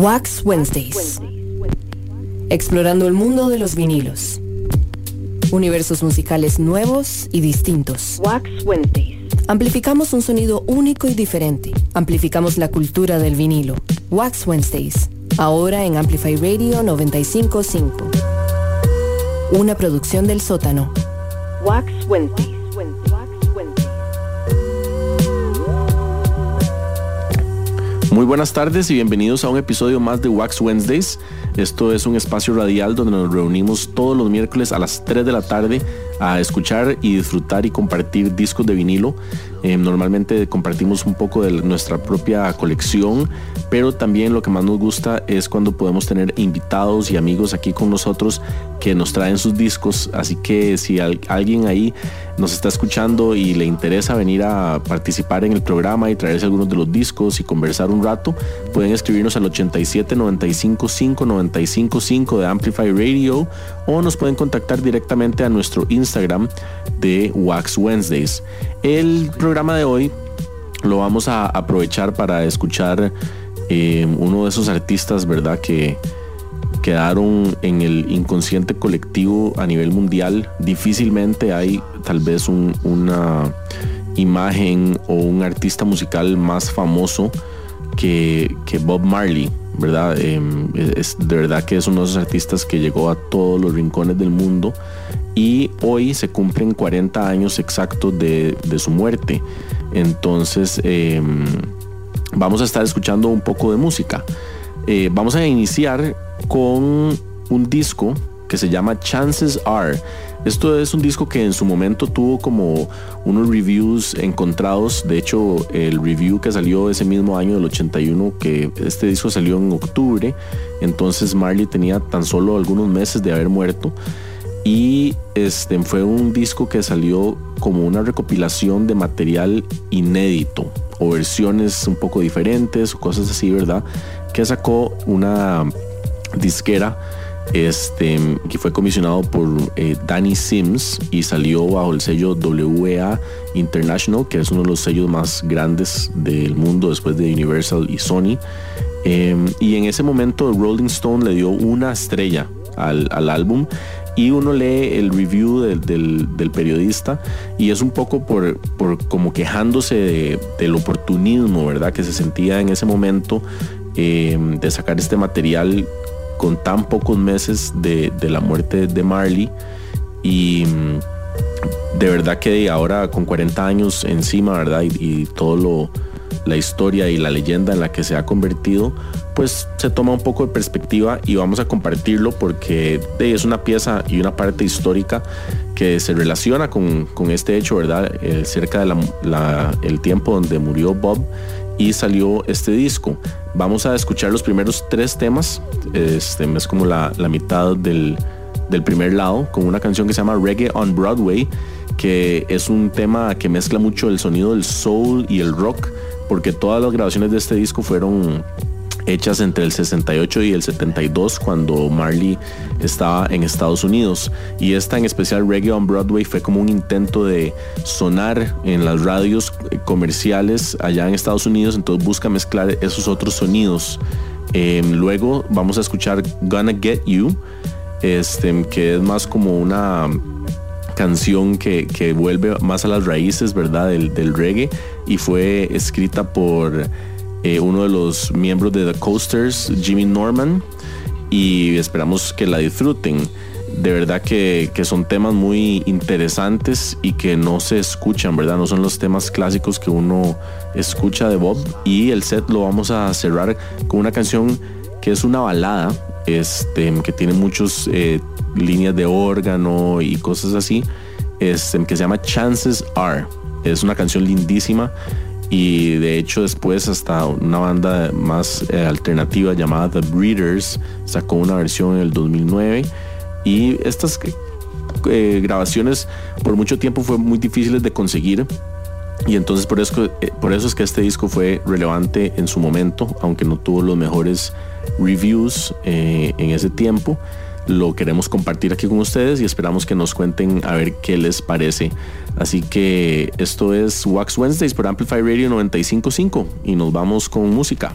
Wax Wednesdays. Explorando el mundo de los vinilos. Universos musicales nuevos y distintos. Wax Wednesdays. Amplificamos un sonido único y diferente. Amplificamos la cultura del vinilo. Wax Wednesdays. Ahora en Amplify Radio 955. Una producción del sótano. Wax Wednesdays. Muy buenas tardes y bienvenidos a un episodio más de Wax Wednesdays. Esto es un espacio radial donde nos reunimos todos los miércoles a las 3 de la tarde a escuchar y disfrutar y compartir discos de vinilo. Eh, normalmente compartimos un poco de nuestra propia colección, pero también lo que más nos gusta es cuando podemos tener invitados y amigos aquí con nosotros que nos traen sus discos. Así que si alguien ahí nos está escuchando y le interesa venir a participar en el programa y traerse algunos de los discos y conversar un rato, pueden escribirnos al 87 95 5 95 5 de Amplify Radio o nos pueden contactar directamente a nuestro Instagram de Wax Wednesdays. El programa de hoy lo vamos a aprovechar para escuchar eh, uno de esos artistas, ¿verdad? Que quedaron en el inconsciente colectivo a nivel mundial. Difícilmente hay tal vez una imagen o un artista musical más famoso que, que Bob Marley, ¿verdad? Em, es, de verdad que es uno de esos artistas que llegó a todos los rincones del mundo y hoy se cumplen 40 años exactos de, su muerte. Entonces em, vamos a estar escuchando un poco de música. Eh, vamos a iniciar con un disco que se llama Chances Are. Esto es un disco que en su momento tuvo como unos reviews encontrados. De hecho, el review que salió ese mismo año del 81, que este disco salió en octubre, entonces Marley tenía tan solo algunos meses de haber muerto. Y este fue un disco que salió como una recopilación de material inédito o versiones un poco diferentes o cosas así, ¿verdad? Que sacó una disquera este, que fue comisionado por eh, Danny Sims y salió bajo el sello WEA International, que es uno de los sellos más grandes del mundo después de Universal y Sony. Em, y en ese momento Rolling Stone le dio una estrella al, álbum y uno lee el review del, periodista y es un poco por, por como quejándose del oportunismo, ¿verdad? Que se sentía en ese momento em, de sacar este material con tan pocos meses de, la muerte de Marley y mm, de verdad que ahora con 40 años encima, ¿verdad? Y, todo lo, la historia y la leyenda en la que se ha convertido, pues se toma un poco de perspectiva y vamos a compartirlo porque es una pieza y una parte histórica que se relaciona con, este hecho, ¿verdad? Eh, cerca del el tiempo donde murió Bob y salió este disco. Vamos a escuchar los primeros tres temas. Este es como la, mitad del, primer lado, con una canción que se llama Reggae on Broadway, que es un tema que mezcla mucho el sonido del soul y el rock, porque todas las grabaciones de este disco fueron hechas entre el 68 y el 72 cuando Marley estaba en Estados Unidos. Y esta en especial Reggae on Broadway fue como un intento de sonar en las radios comerciales allá en Estados Unidos. Entonces busca mezclar esos otros sonidos. Em, luego vamos a escuchar Gonna Get You este, que es más como una canción que, vuelve más a las raíces verdad del reggae y fue escrita por eh, uno de los miembros de The Coasters, Jimmy Norman, y esperamos que la disfruten. De verdad que, son temas muy interesantes y que no se escuchan, ¿verdad? No son los temas clásicos que uno escucha de Bob. Y el set lo vamos a cerrar con una canción que es una balada, este, que tiene muchas eh, líneas de órgano y cosas así, este, que se llama Chances Are. Es una canción lindísima y de hecho después hasta una banda más eh, alternativa llamada The Breeders sacó una versión en el 2009 y estas eh, grabaciones por mucho tiempo fue muy difíciles de conseguir y entonces por eso, eh, por eso es que este disco fue relevante en su momento aunque no tuvo los mejores reviews en ese tiempo lo queremos compartir aquí con ustedes y esperamos que nos cuenten a ver qué les parece. Así que esto es Wax Wednesdays por Amplify Radio 955 y nos vamos con música.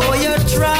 know you're trying.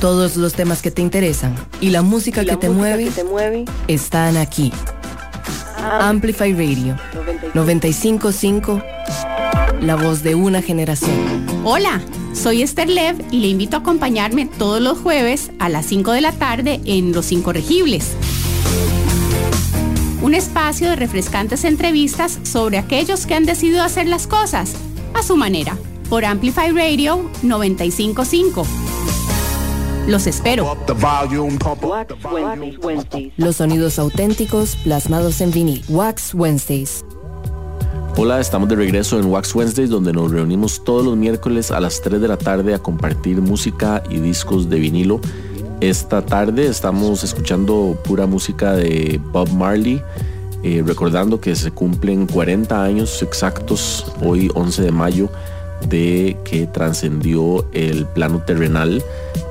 Todos los temas que te interesan y la música, que, te mueve, que te mueve están aquí. Amplify Radio 955, la voz de una generación. Hola, soy Esther Lev y le invito a acompañarme todos los jueves a las 5 de la tarde en Los Incorregibles. Un espacio de refrescantes entrevistas sobre aquellos que han decidido hacer las cosas a su manera por Amplify Radio 955. Los espero. Los sonidos auténticos plasmados en vinil. Wax Wednesdays. Hola, estamos de regreso en Wax Wednesdays donde nos reunimos todos los miércoles a las 3 de la tarde a compartir música y discos de vinilo. Esta tarde estamos escuchando pura música de Bob Marley, eh, recordando que se cumplen 40 años exactos hoy 11 de mayo de que trascendió el plano terrenal,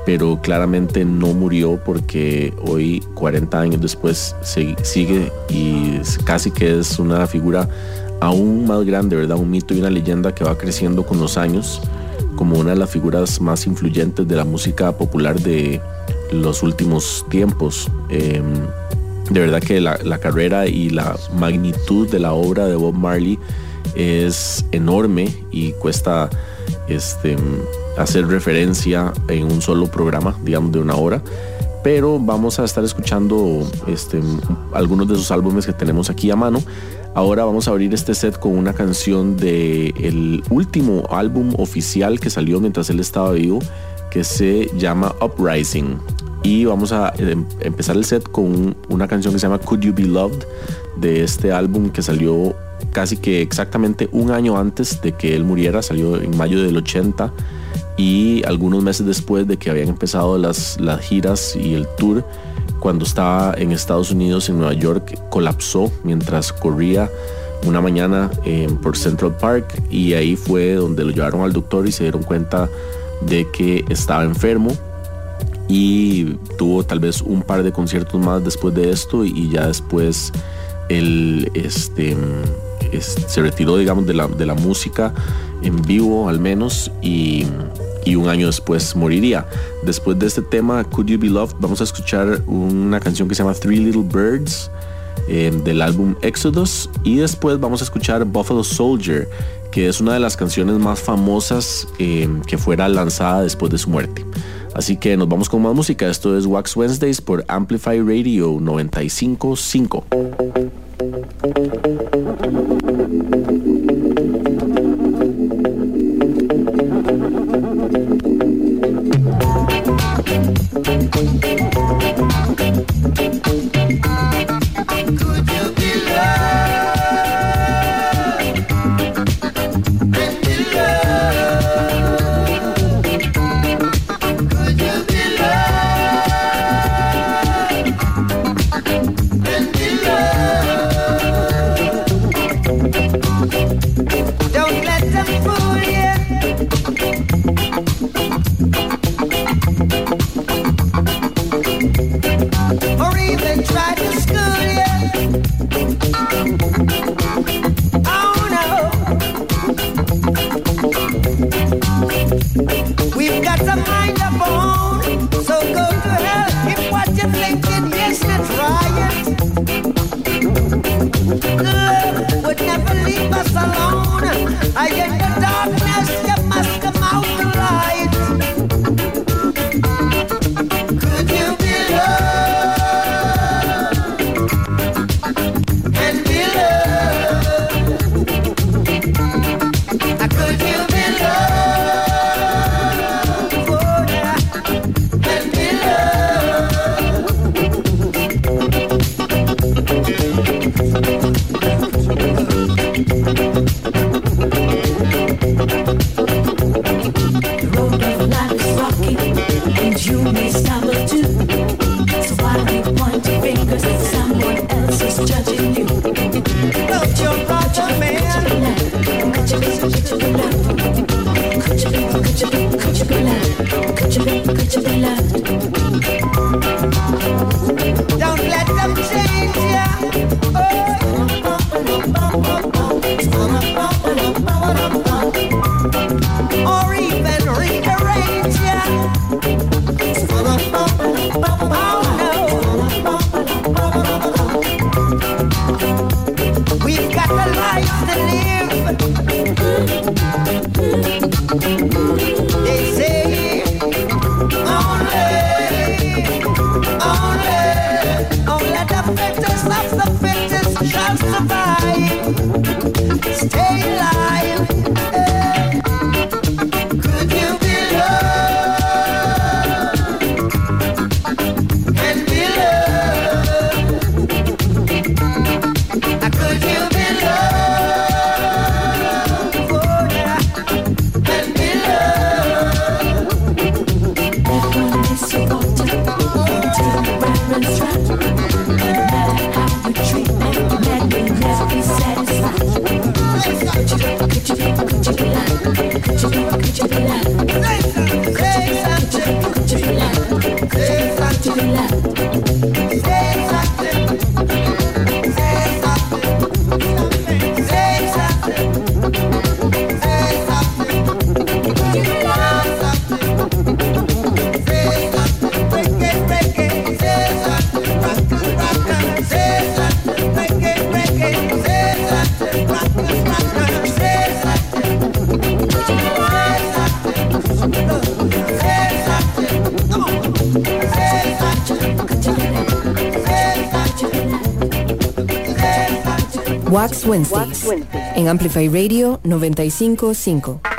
pero claramente no murió porque hoy, 40 años después, sigue y casi que es una figura aún más grande, ¿verdad? Un mito y una leyenda que va creciendo con los años como una de las figuras más influyentes de la música popular de los últimos tiempos. Em, de verdad que la carrera y la magnitud de la obra de Bob Marley es enorme y cuesta este, hacer referencia en un solo programa, digamos de una hora. Pero vamos a estar escuchando este, algunos de sus álbumes que tenemos aquí a mano. Ahora vamos a abrir este set con una canción del el último álbum oficial que salió mientras él estaba vivo, que se llama Uprising. Y vamos a em, empezar el set con una canción que se llama Could You Be Loved de este álbum que salió casi que exactamente un año antes de que él muriera, salió en mayo del 80 y algunos meses después de que habían empezado las, las giras y el tour, cuando estaba en Estados Unidos, en Nueva York, colapsó mientras corría una mañana eh, por Central Park y ahí fue donde lo llevaron al doctor y se dieron cuenta de que estaba enfermo y tuvo tal vez un par de conciertos más después de esto y ya después él este, se retiró, digamos, de la, de la música en vivo al menos y, un año después moriría. Después de este tema, Could You Be Loved, vamos a escuchar una canción que se llama Three Little Birds eh, del álbum Exodus y después vamos a escuchar Buffalo Soldier, que es una de las canciones más famosas eh, que fuera lanzada después de su muerte. Así que nos vamos con más música. Esto es Wax Wednesdays por Amplify Radio 955. Wednesdays, en Amplify Radio 955.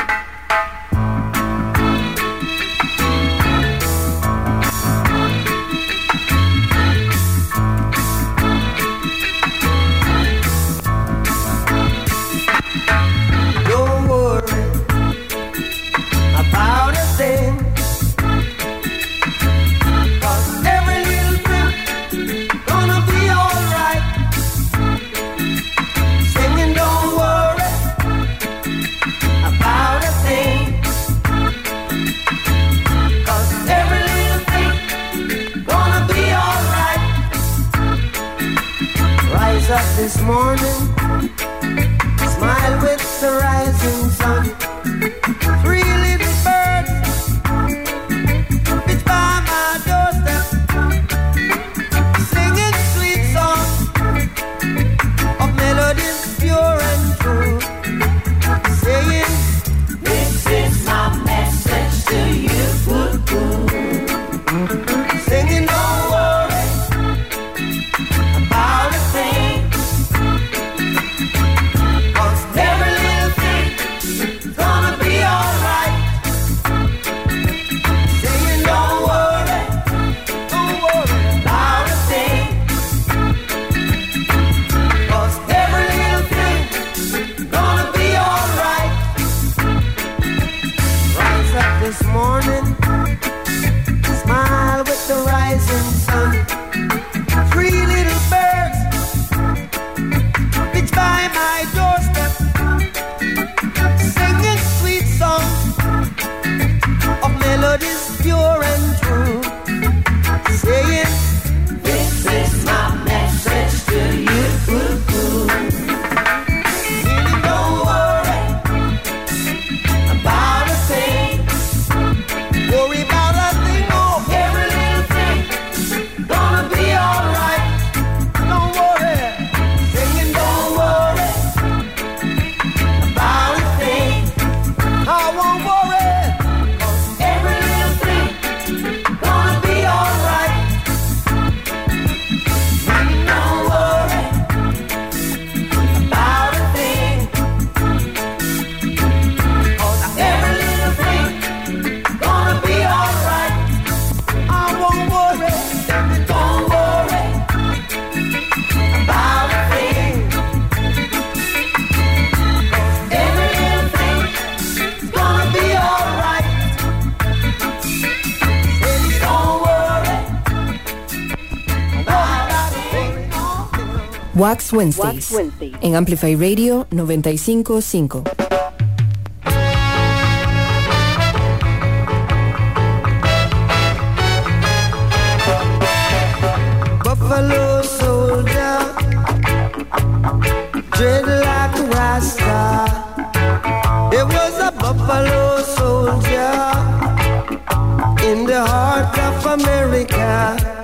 Wednesdays, en Amplify Radio 955. Buffalo soldier, dread like rasta. It was a buffalo soldier in the heart of America.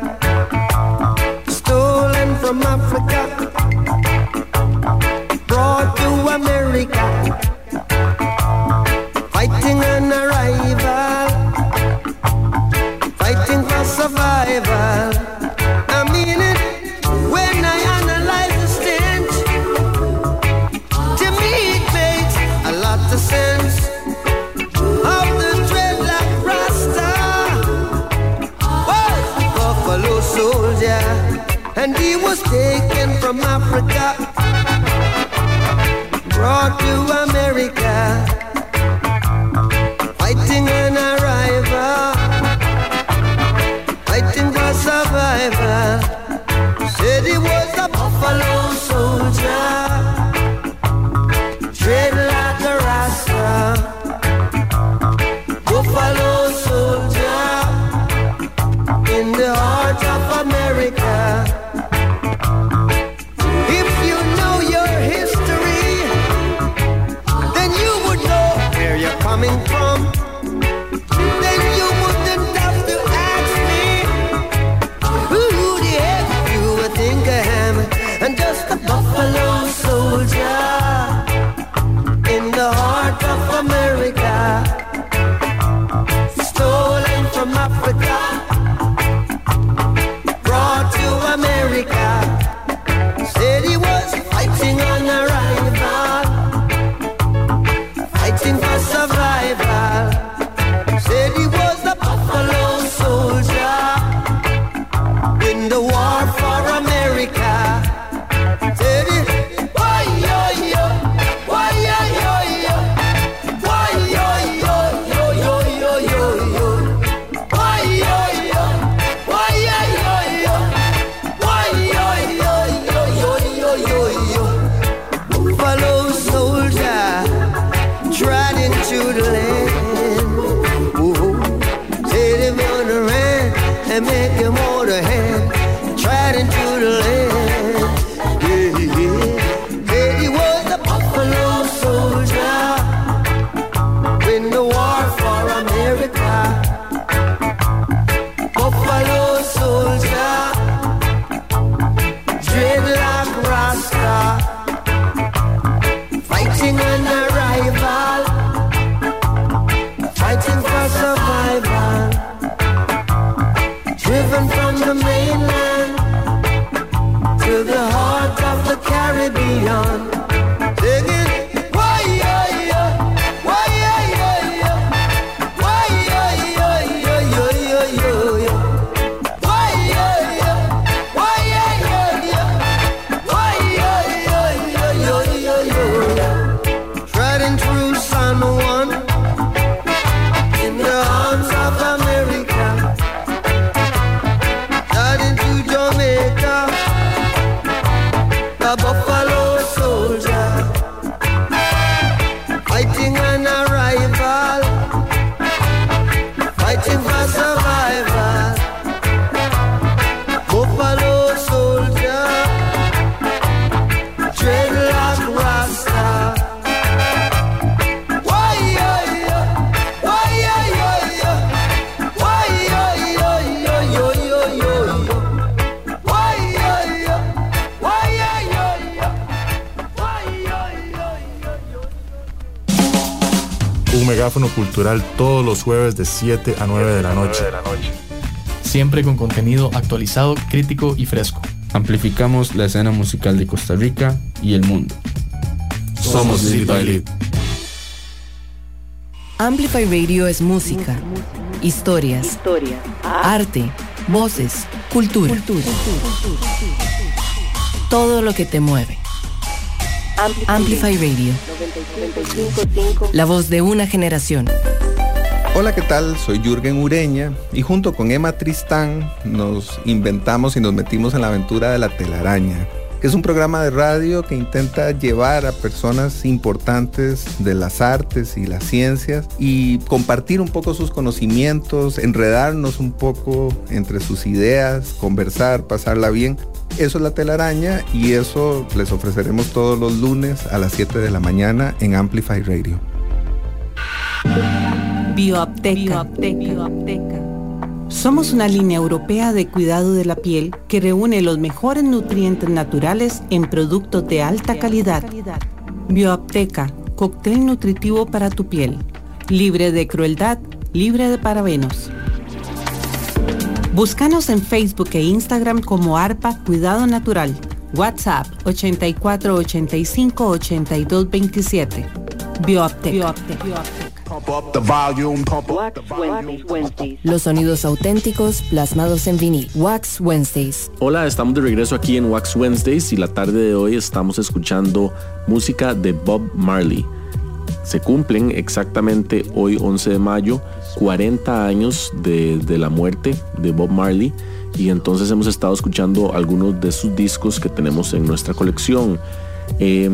megáfono cultural todos los jueves de 7 a 9 de la noche. Siempre con contenido actualizado, crítico y fresco. Amplificamos la escena musical de Costa Rica y el mundo. Somos Lead. Amplify Radio es música, historias, Historia. arte, voces, cultura. Todo lo que te mueve. Amplify, Amplify Radio. La voz de una generación. Hola, ¿qué tal? Soy Jürgen Ureña y junto con Emma Tristán nos inventamos y nos metimos en la aventura de la telaraña, que es un programa de radio que intenta llevar a personas importantes de las artes y las ciencias y compartir un poco sus conocimientos, enredarnos un poco entre sus ideas, conversar, pasarla bien, eso es la telaraña y eso les ofreceremos todos los lunes a las 7 de la mañana en Amplify Radio. Somos una línea europea de cuidado de la piel que reúne los mejores nutrientes naturales en productos de alta calidad. Bioapteca, cóctel nutritivo para tu piel, libre de crueldad, libre de parabenos. Búscanos en Facebook e Instagram como ARPA Cuidado Natural. WhatsApp 8485 8227. Bioapteca. Los sonidos auténticos plasmados en vinil. Wax Wednesdays. Hola, estamos de regreso aquí en Wax Wednesdays y la tarde de hoy estamos escuchando música de Bob Marley. Se cumplen exactamente hoy 11 de mayo 40 años de, la muerte de Bob Marley y entonces hemos estado escuchando algunos de sus discos que tenemos en nuestra colección. Eh,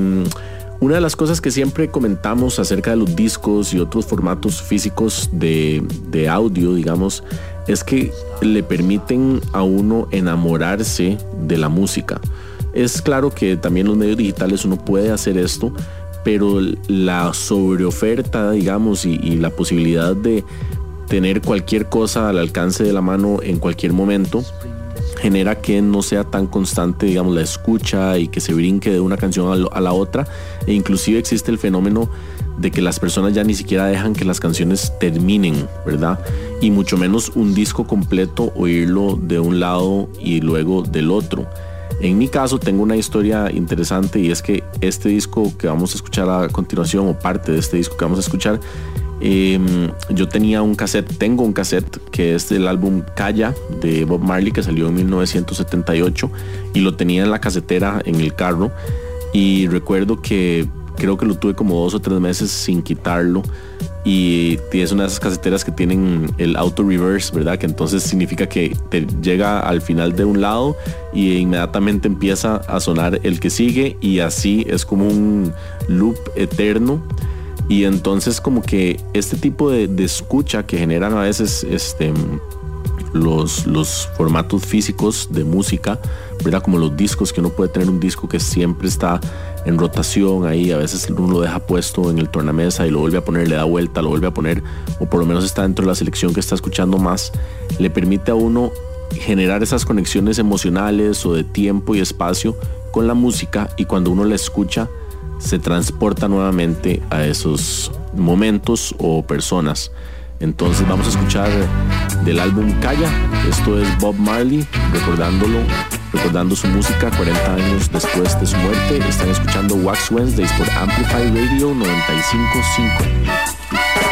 una de las cosas que siempre comentamos acerca de los discos y otros formatos físicos de, de audio, digamos, es que le permiten a uno enamorarse de la música. Es claro que también los medios digitales uno puede hacer esto, pero la sobreoferta, digamos, y, la posibilidad de tener cualquier cosa al alcance de la mano en cualquier momento, genera que no sea tan constante, digamos, la escucha y que se brinque de una canción a la otra. E inclusive existe el fenómeno de que las personas ya ni siquiera dejan que las canciones terminen, ¿verdad? Y mucho menos un disco completo oírlo de un lado y luego del otro. En mi caso tengo una historia interesante y es que este disco que vamos a escuchar a continuación o parte de este disco que vamos a escuchar eh, yo tenía un cassette, tengo un cassette que es del álbum Calla de Bob Marley que salió en 1978 y lo tenía en la casetera en el carro y recuerdo que creo que lo tuve como dos o tres meses sin quitarlo y es una de esas caseteras que tienen el auto reverse, ¿verdad? Que entonces significa que te llega al final de un lado y inmediatamente empieza a sonar el que sigue y así es como un loop eterno y entonces como que este tipo de, escucha que generan a veces este, los, los formatos físicos de música, ¿verdad? Como los discos, que uno puede tener un disco que siempre está en rotación ahí, a veces uno lo deja puesto en el tornamesa y lo vuelve a poner, le da vuelta, lo vuelve a poner, o por lo menos está dentro de la selección que está escuchando más, le permite a uno generar esas conexiones emocionales o de tiempo y espacio con la música y cuando uno la escucha, se transporta nuevamente a esos momentos o personas. Entonces vamos a escuchar del álbum Calla. Esto es Bob Marley recordándolo, recordando su música 40 años después de su muerte. Están escuchando Wax Wednesdays por Amplify Radio 955.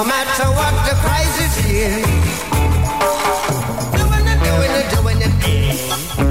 no matter what the crisis is. Doing it, doing it, doing it.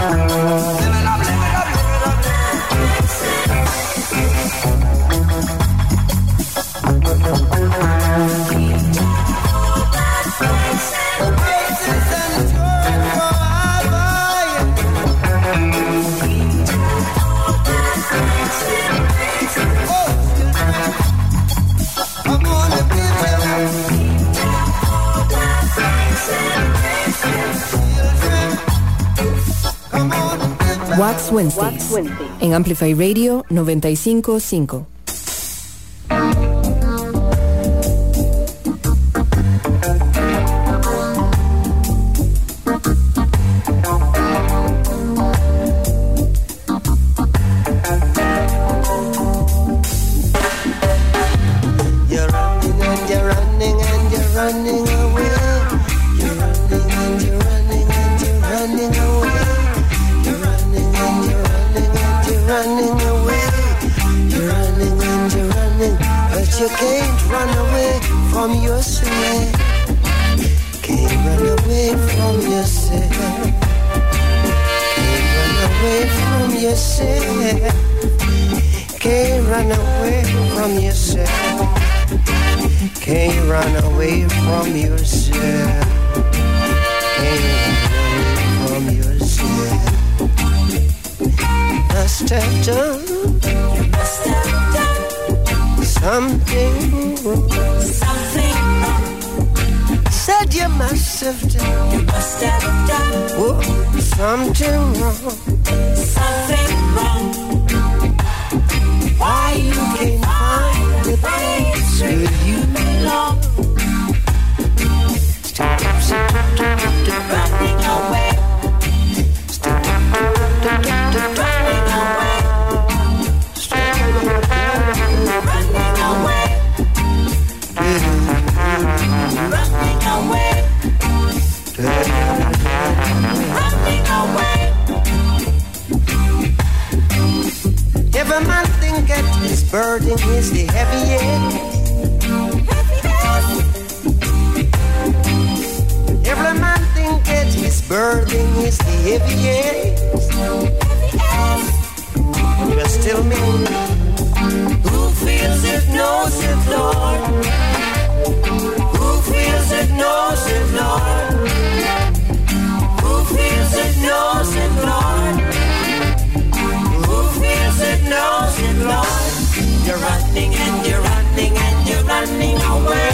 Oh, Wednesdays, en Amplify Radio 955. myself down. You must have done Whoa, something wrong. Something wrong. Burden is the heaviest. Every man thinketh his burden is the heaviest. Just tell me who feels it, knows it, Lord. Who feels it, knows it, Lord. Who feels it, knows it, Lord. Who feels it, knows it, Lord. You're running and you're running and you're running away.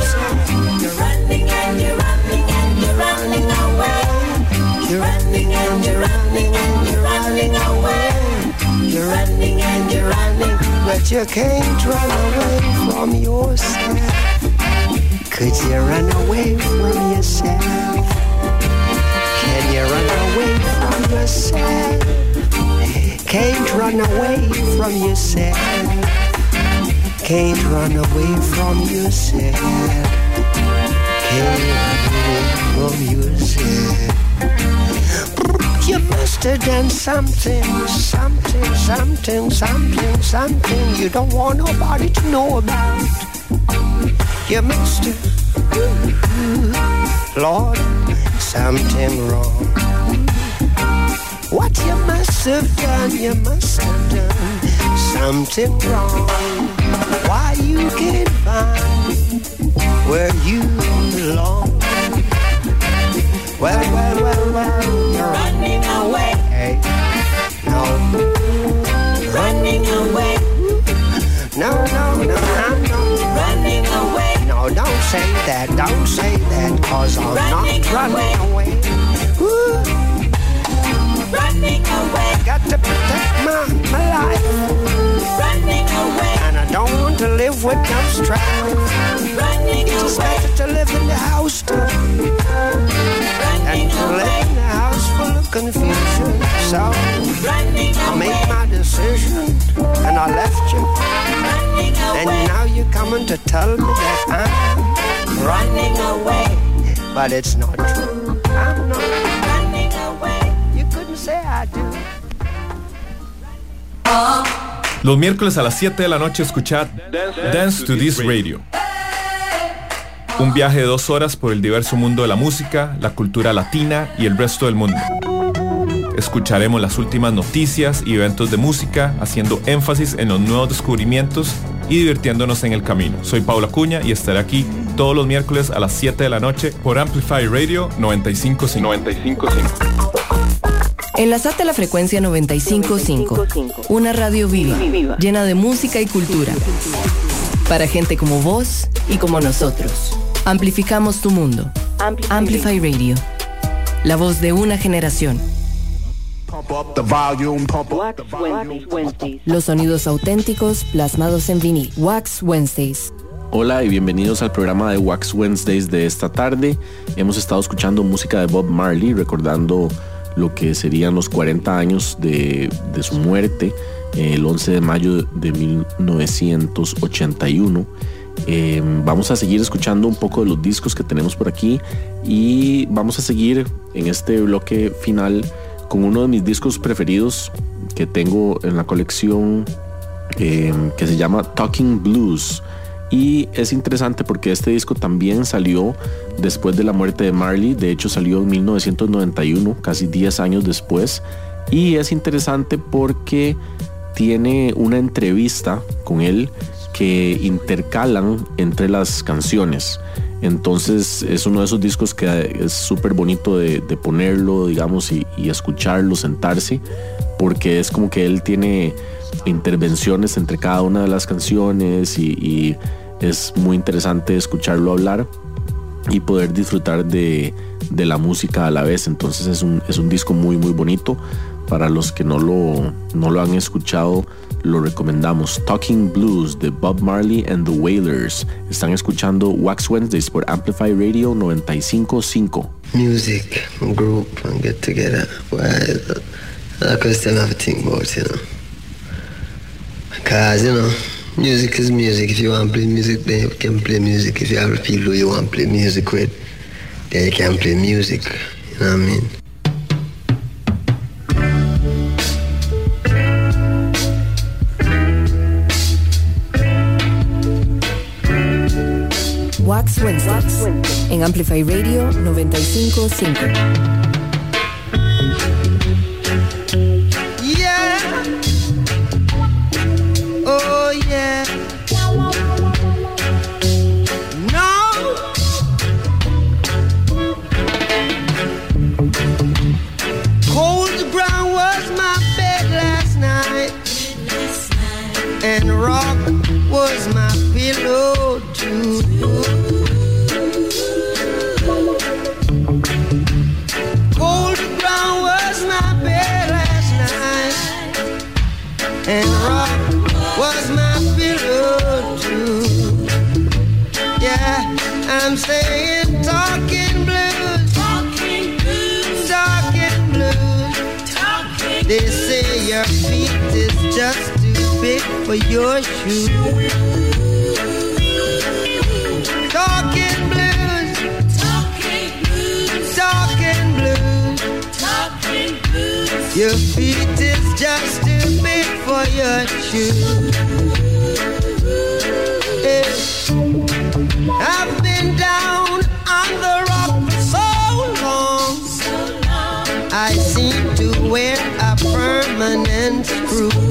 You're running and you're running and you're running away. You're running and you're running and you're running away. You're running and you're running, but you can't run away from yourself. Could you run away from yourself? Can you run away from yourself? Can't run away from yourself. Can't run away from yourself. Can't run away from yourself. You must have done something, something, something, something, something you don't want nobody to know about. You must have, Lord, something wrong. What you must have done, you must have done something wrong. Why you can't find where you belong? Well, well, well, well, you're running away. Hey, no, running away. No, no, no, no, no, running away. No, don't say that, don't say that, cause I'm running not running away. Ooh. Running away. Got to protect my, my life. Running away. And I don't want to live with no strife. Running it's away. It's better to live in the house too. Running and to away. live in the house full of confusion. So Running I made away. my decision and I left you. Running and away. now you're coming to tell me that I'm running away. But it's not true. I'm not Los miércoles a las 7 de la noche escuchad Dance to This Radio. Un viaje de dos horas por el diverso mundo de la música, la cultura latina y el resto del mundo. Escucharemos las últimas noticias y eventos de música, haciendo énfasis en los nuevos descubrimientos y divirtiéndonos en el camino. Soy Paula Cuña y estaré aquí todos los miércoles a las 7 de la noche por Amplify Radio 955. 955. Enlazate a la frecuencia 955, una radio viva, llena de música y cultura. Para gente como vos y como nosotros. Amplificamos tu mundo. Amplify Radio. La voz de una generación. Los sonidos auténticos plasmados en vinil. Wax Wednesdays. Hola y bienvenidos al programa de Wax Wednesdays de esta tarde. Hemos estado escuchando música de Bob Marley, recordando lo que serían los 40 años de, su muerte, el 11 de mayo de 1981. Eh, vamos a seguir escuchando un poco de los discos que tenemos por aquí y vamos a seguir en este bloque final con uno de mis discos preferidos que tengo en la colección eh, que se llama Talking Blues. Y es interesante porque este disco también salió después de la muerte de Marley, de hecho salió en 1991, casi 10 años después. Y es interesante porque tiene una entrevista con él que intercalan entre las canciones. Entonces es uno de esos discos que es súper bonito de, ponerlo, digamos, y, escucharlo, sentarse, porque es como que él tiene intervenciones entre cada una de las canciones y, es muy interesante escucharlo hablar. y poder disfrutar de, de la música a la vez. Entonces es un, es un disco muy muy bonito. Para los que no lo, no lo han escuchado, lo recomendamos. Talking Blues de Bob Marley and the Wailers. Están escuchando Wax Wednesdays por Amplify Radio 955. Music, group, and get together. Know. Because, you know, music is music. If you want to play music, then you can play music. If you have people who you want to play music with, then you can play music. You know what I mean? Wax Wednesdays en Amplify Radio 955. Yeah. No. Cold ground was my bed last night, and rock was my pillow too. Cold ground was my bed last night, and I'm saying talking blues, talking blues, talking blues, talking. They say your feet is just too big for your shoes. Talking blues, talking blues, talking blues, talking blues. Your feet is just too big for your shoes. permanent proof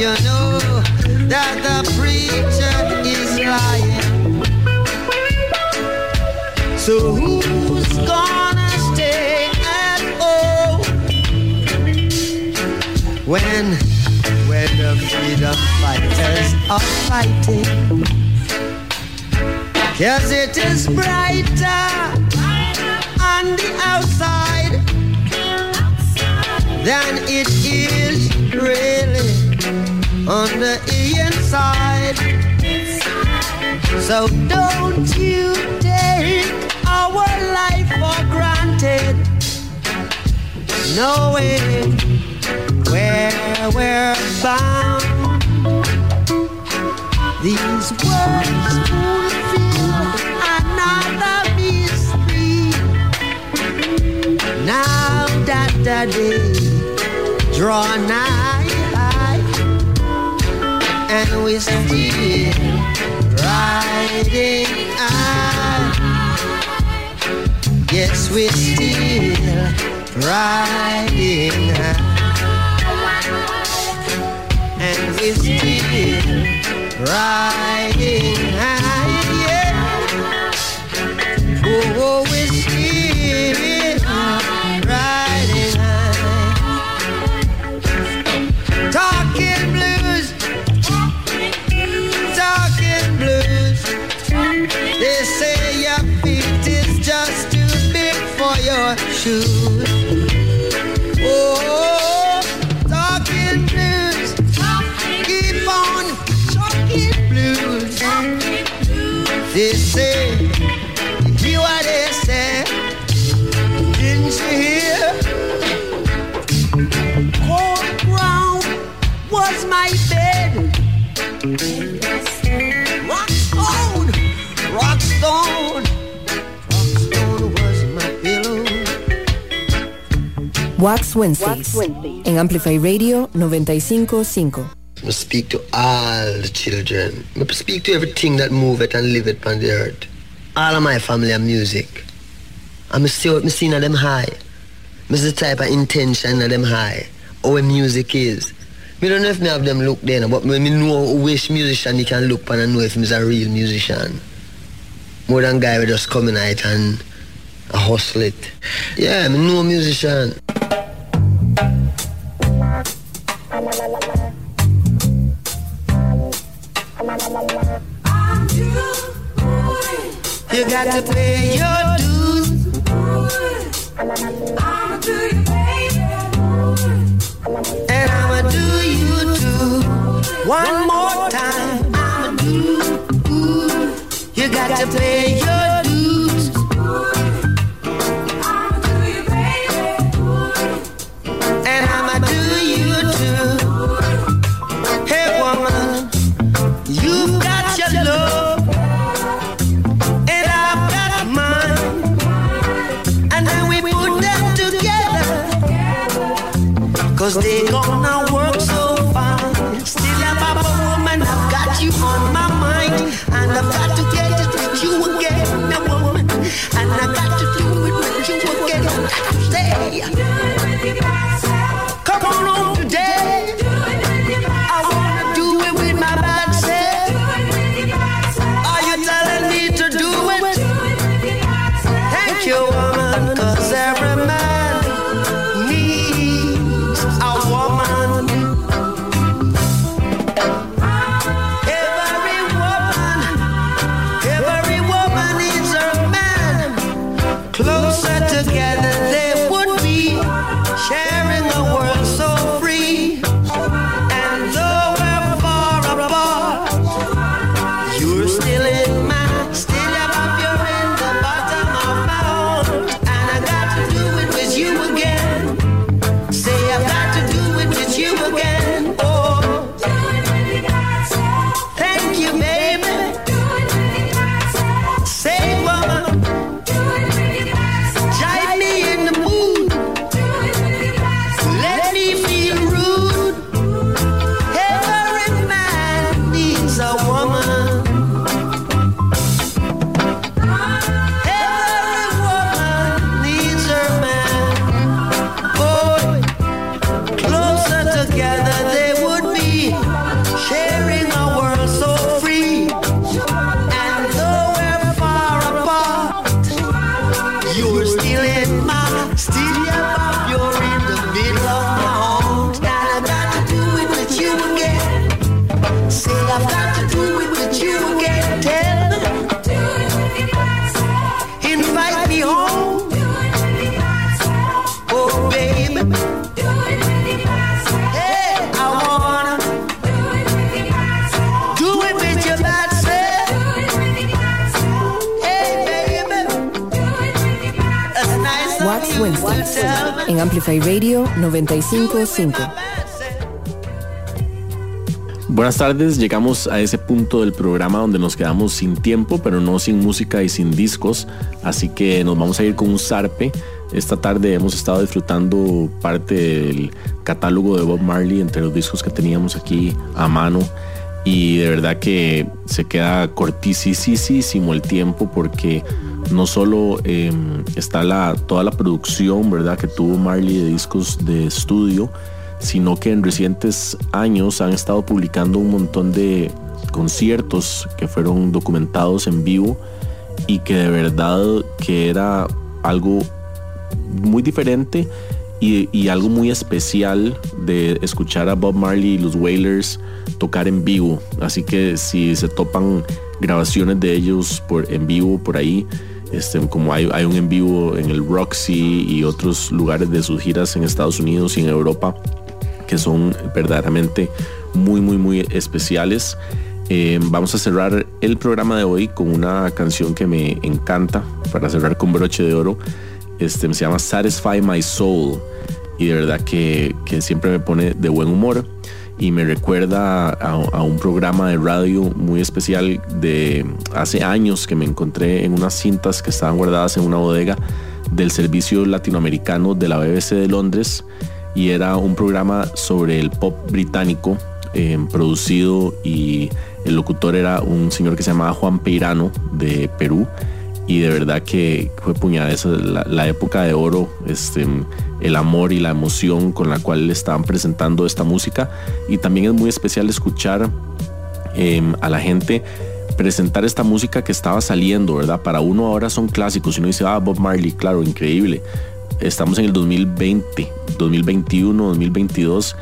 you know that the preacher is lying. So who's gonna stay at home when when the freedom fighters are fighting? Cause it is brighter on the outside than it is really on the inside. So don't you take our life for granted, knowing where we're bound. These words fulfill another mystery. Now that the day draw nigh, and we still riding high. Yes, we're still riding high. And we're still riding high. Wax Wednesdays, en Amplify Radio 955. I speak to all the children. I speak to everything that move it and live it on the earth. All of my family are music. I'm see what me seeing of them high. Miss the type of intention of them high. How music is. Me don't know if me have them look there, but me know which musician you can look on and know if he's a real musician. More than guy who just come in it and hustle it. Yeah, me know a musician. Got to pay your dues. I'ma do you, baby. And I'ma do you too. One more time. I'ma do. You got to pay stay gone. Amplify Radio 955. Buenas tardes, llegamos a ese punto del programa donde nos quedamos sin tiempo, pero no sin música y sin discos, así que nos vamos a ir con un zarpe. Esta tarde hemos estado disfrutando parte del catálogo de Bob Marley entre los discos que teníamos aquí a mano y de verdad que se queda cortísimo el tiempo porque no solo eh, está la, toda la producción verdad que tuvo Marley de discos de estudio, sino que en recientes años han estado publicando un montón de conciertos que fueron documentados en vivo y que de verdad que era algo muy diferente y, y algo muy especial de escuchar a Bob Marley y los Wailers tocar en vivo. Así que si se topan grabaciones de ellos por, en vivo por ahí, este, como hay, un en vivo en el Roxy y otros lugares de sus giras en Estados Unidos y en Europa, que son verdaderamente muy, muy, muy especiales. Eh, vamos a cerrar el programa de hoy con una canción que me encanta para cerrar con broche de oro. Este, se llama Satisfy My Soul y de verdad que siempre me pone de buen humor y me recuerda a, un programa de radio muy especial de hace años que me encontré en unas cintas que estaban guardadas en una bodega del servicio latinoamericano de la BBC de Londres y era un programa sobre el pop británico eh, producido y el locutor era un señor que se llamaba Juan Peirano de Perú y de verdad que fue puñada esa la, época de oro este el amor y la emoción con la cual le estaban presentando esta música y también es muy especial escuchar eh, a la gente presentar esta música que estaba saliendo, ¿verdad? Para uno ahora son clásicos. Y uno dice, ah, Bob Marley, claro, increíble. Estamos en el 2020, 2021, 2022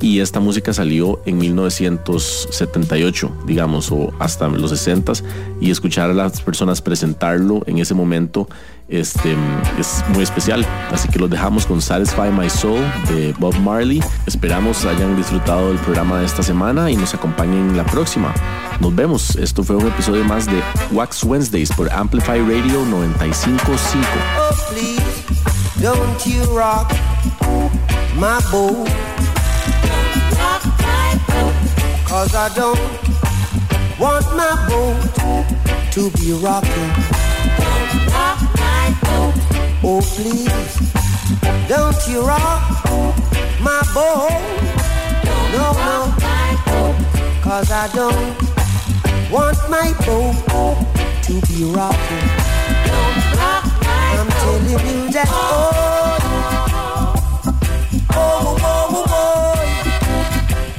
y esta música salió en 1978, digamos, o hasta los 60 y escuchar a las personas presentarlo en ese momento este, es muy especial. Así que los dejamos con Satisfy My Soul de Bob Marley. Esperamos hayan disfrutado del programa de esta semana y nos acompañen la próxima. Nos vemos. Esto fue un episodio más de Wax Wednesdays por Amplify Radio 955. Oh, please, don't rock my boat. Cause I don't want my boat to be rocking. Don't rock my boat Oh, please, don't you rock my boat. No, no. Cause I don't want my boat to be rocking. I'm telling you that, oh,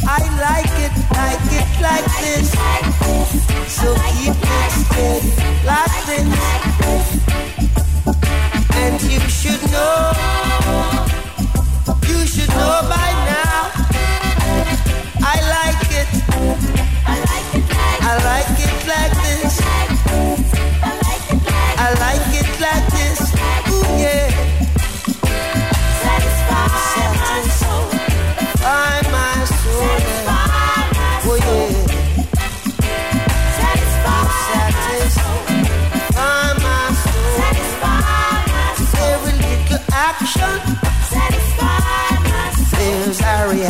I like it, like it like this. So keep it steady. And you should know, you should know by now. I like it. I like it like this.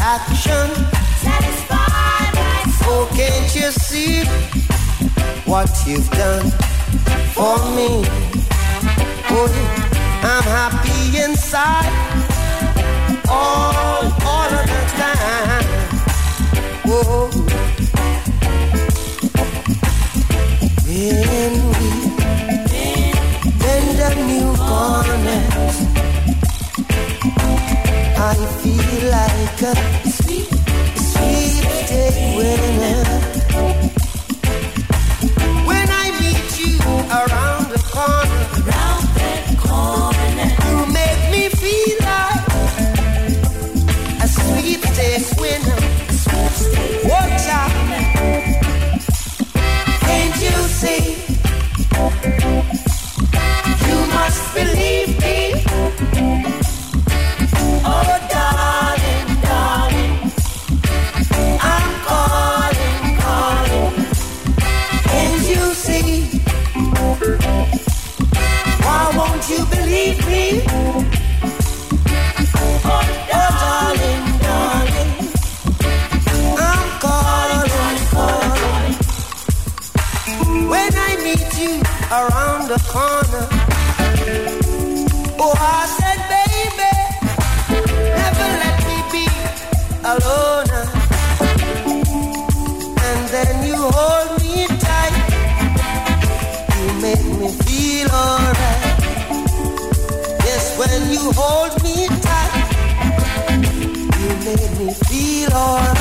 A reaction. Oh, can't you see what you've done for me? Oh, I'm happy inside all, all of the time. Oh, oh. when we bend the new corners, I feel like a sweet, sweet day. When Why won't you believe me? Oh, darling, darling, I'm calling, calling. When I meet you around the corner, you hold me tight, you make me feel alright.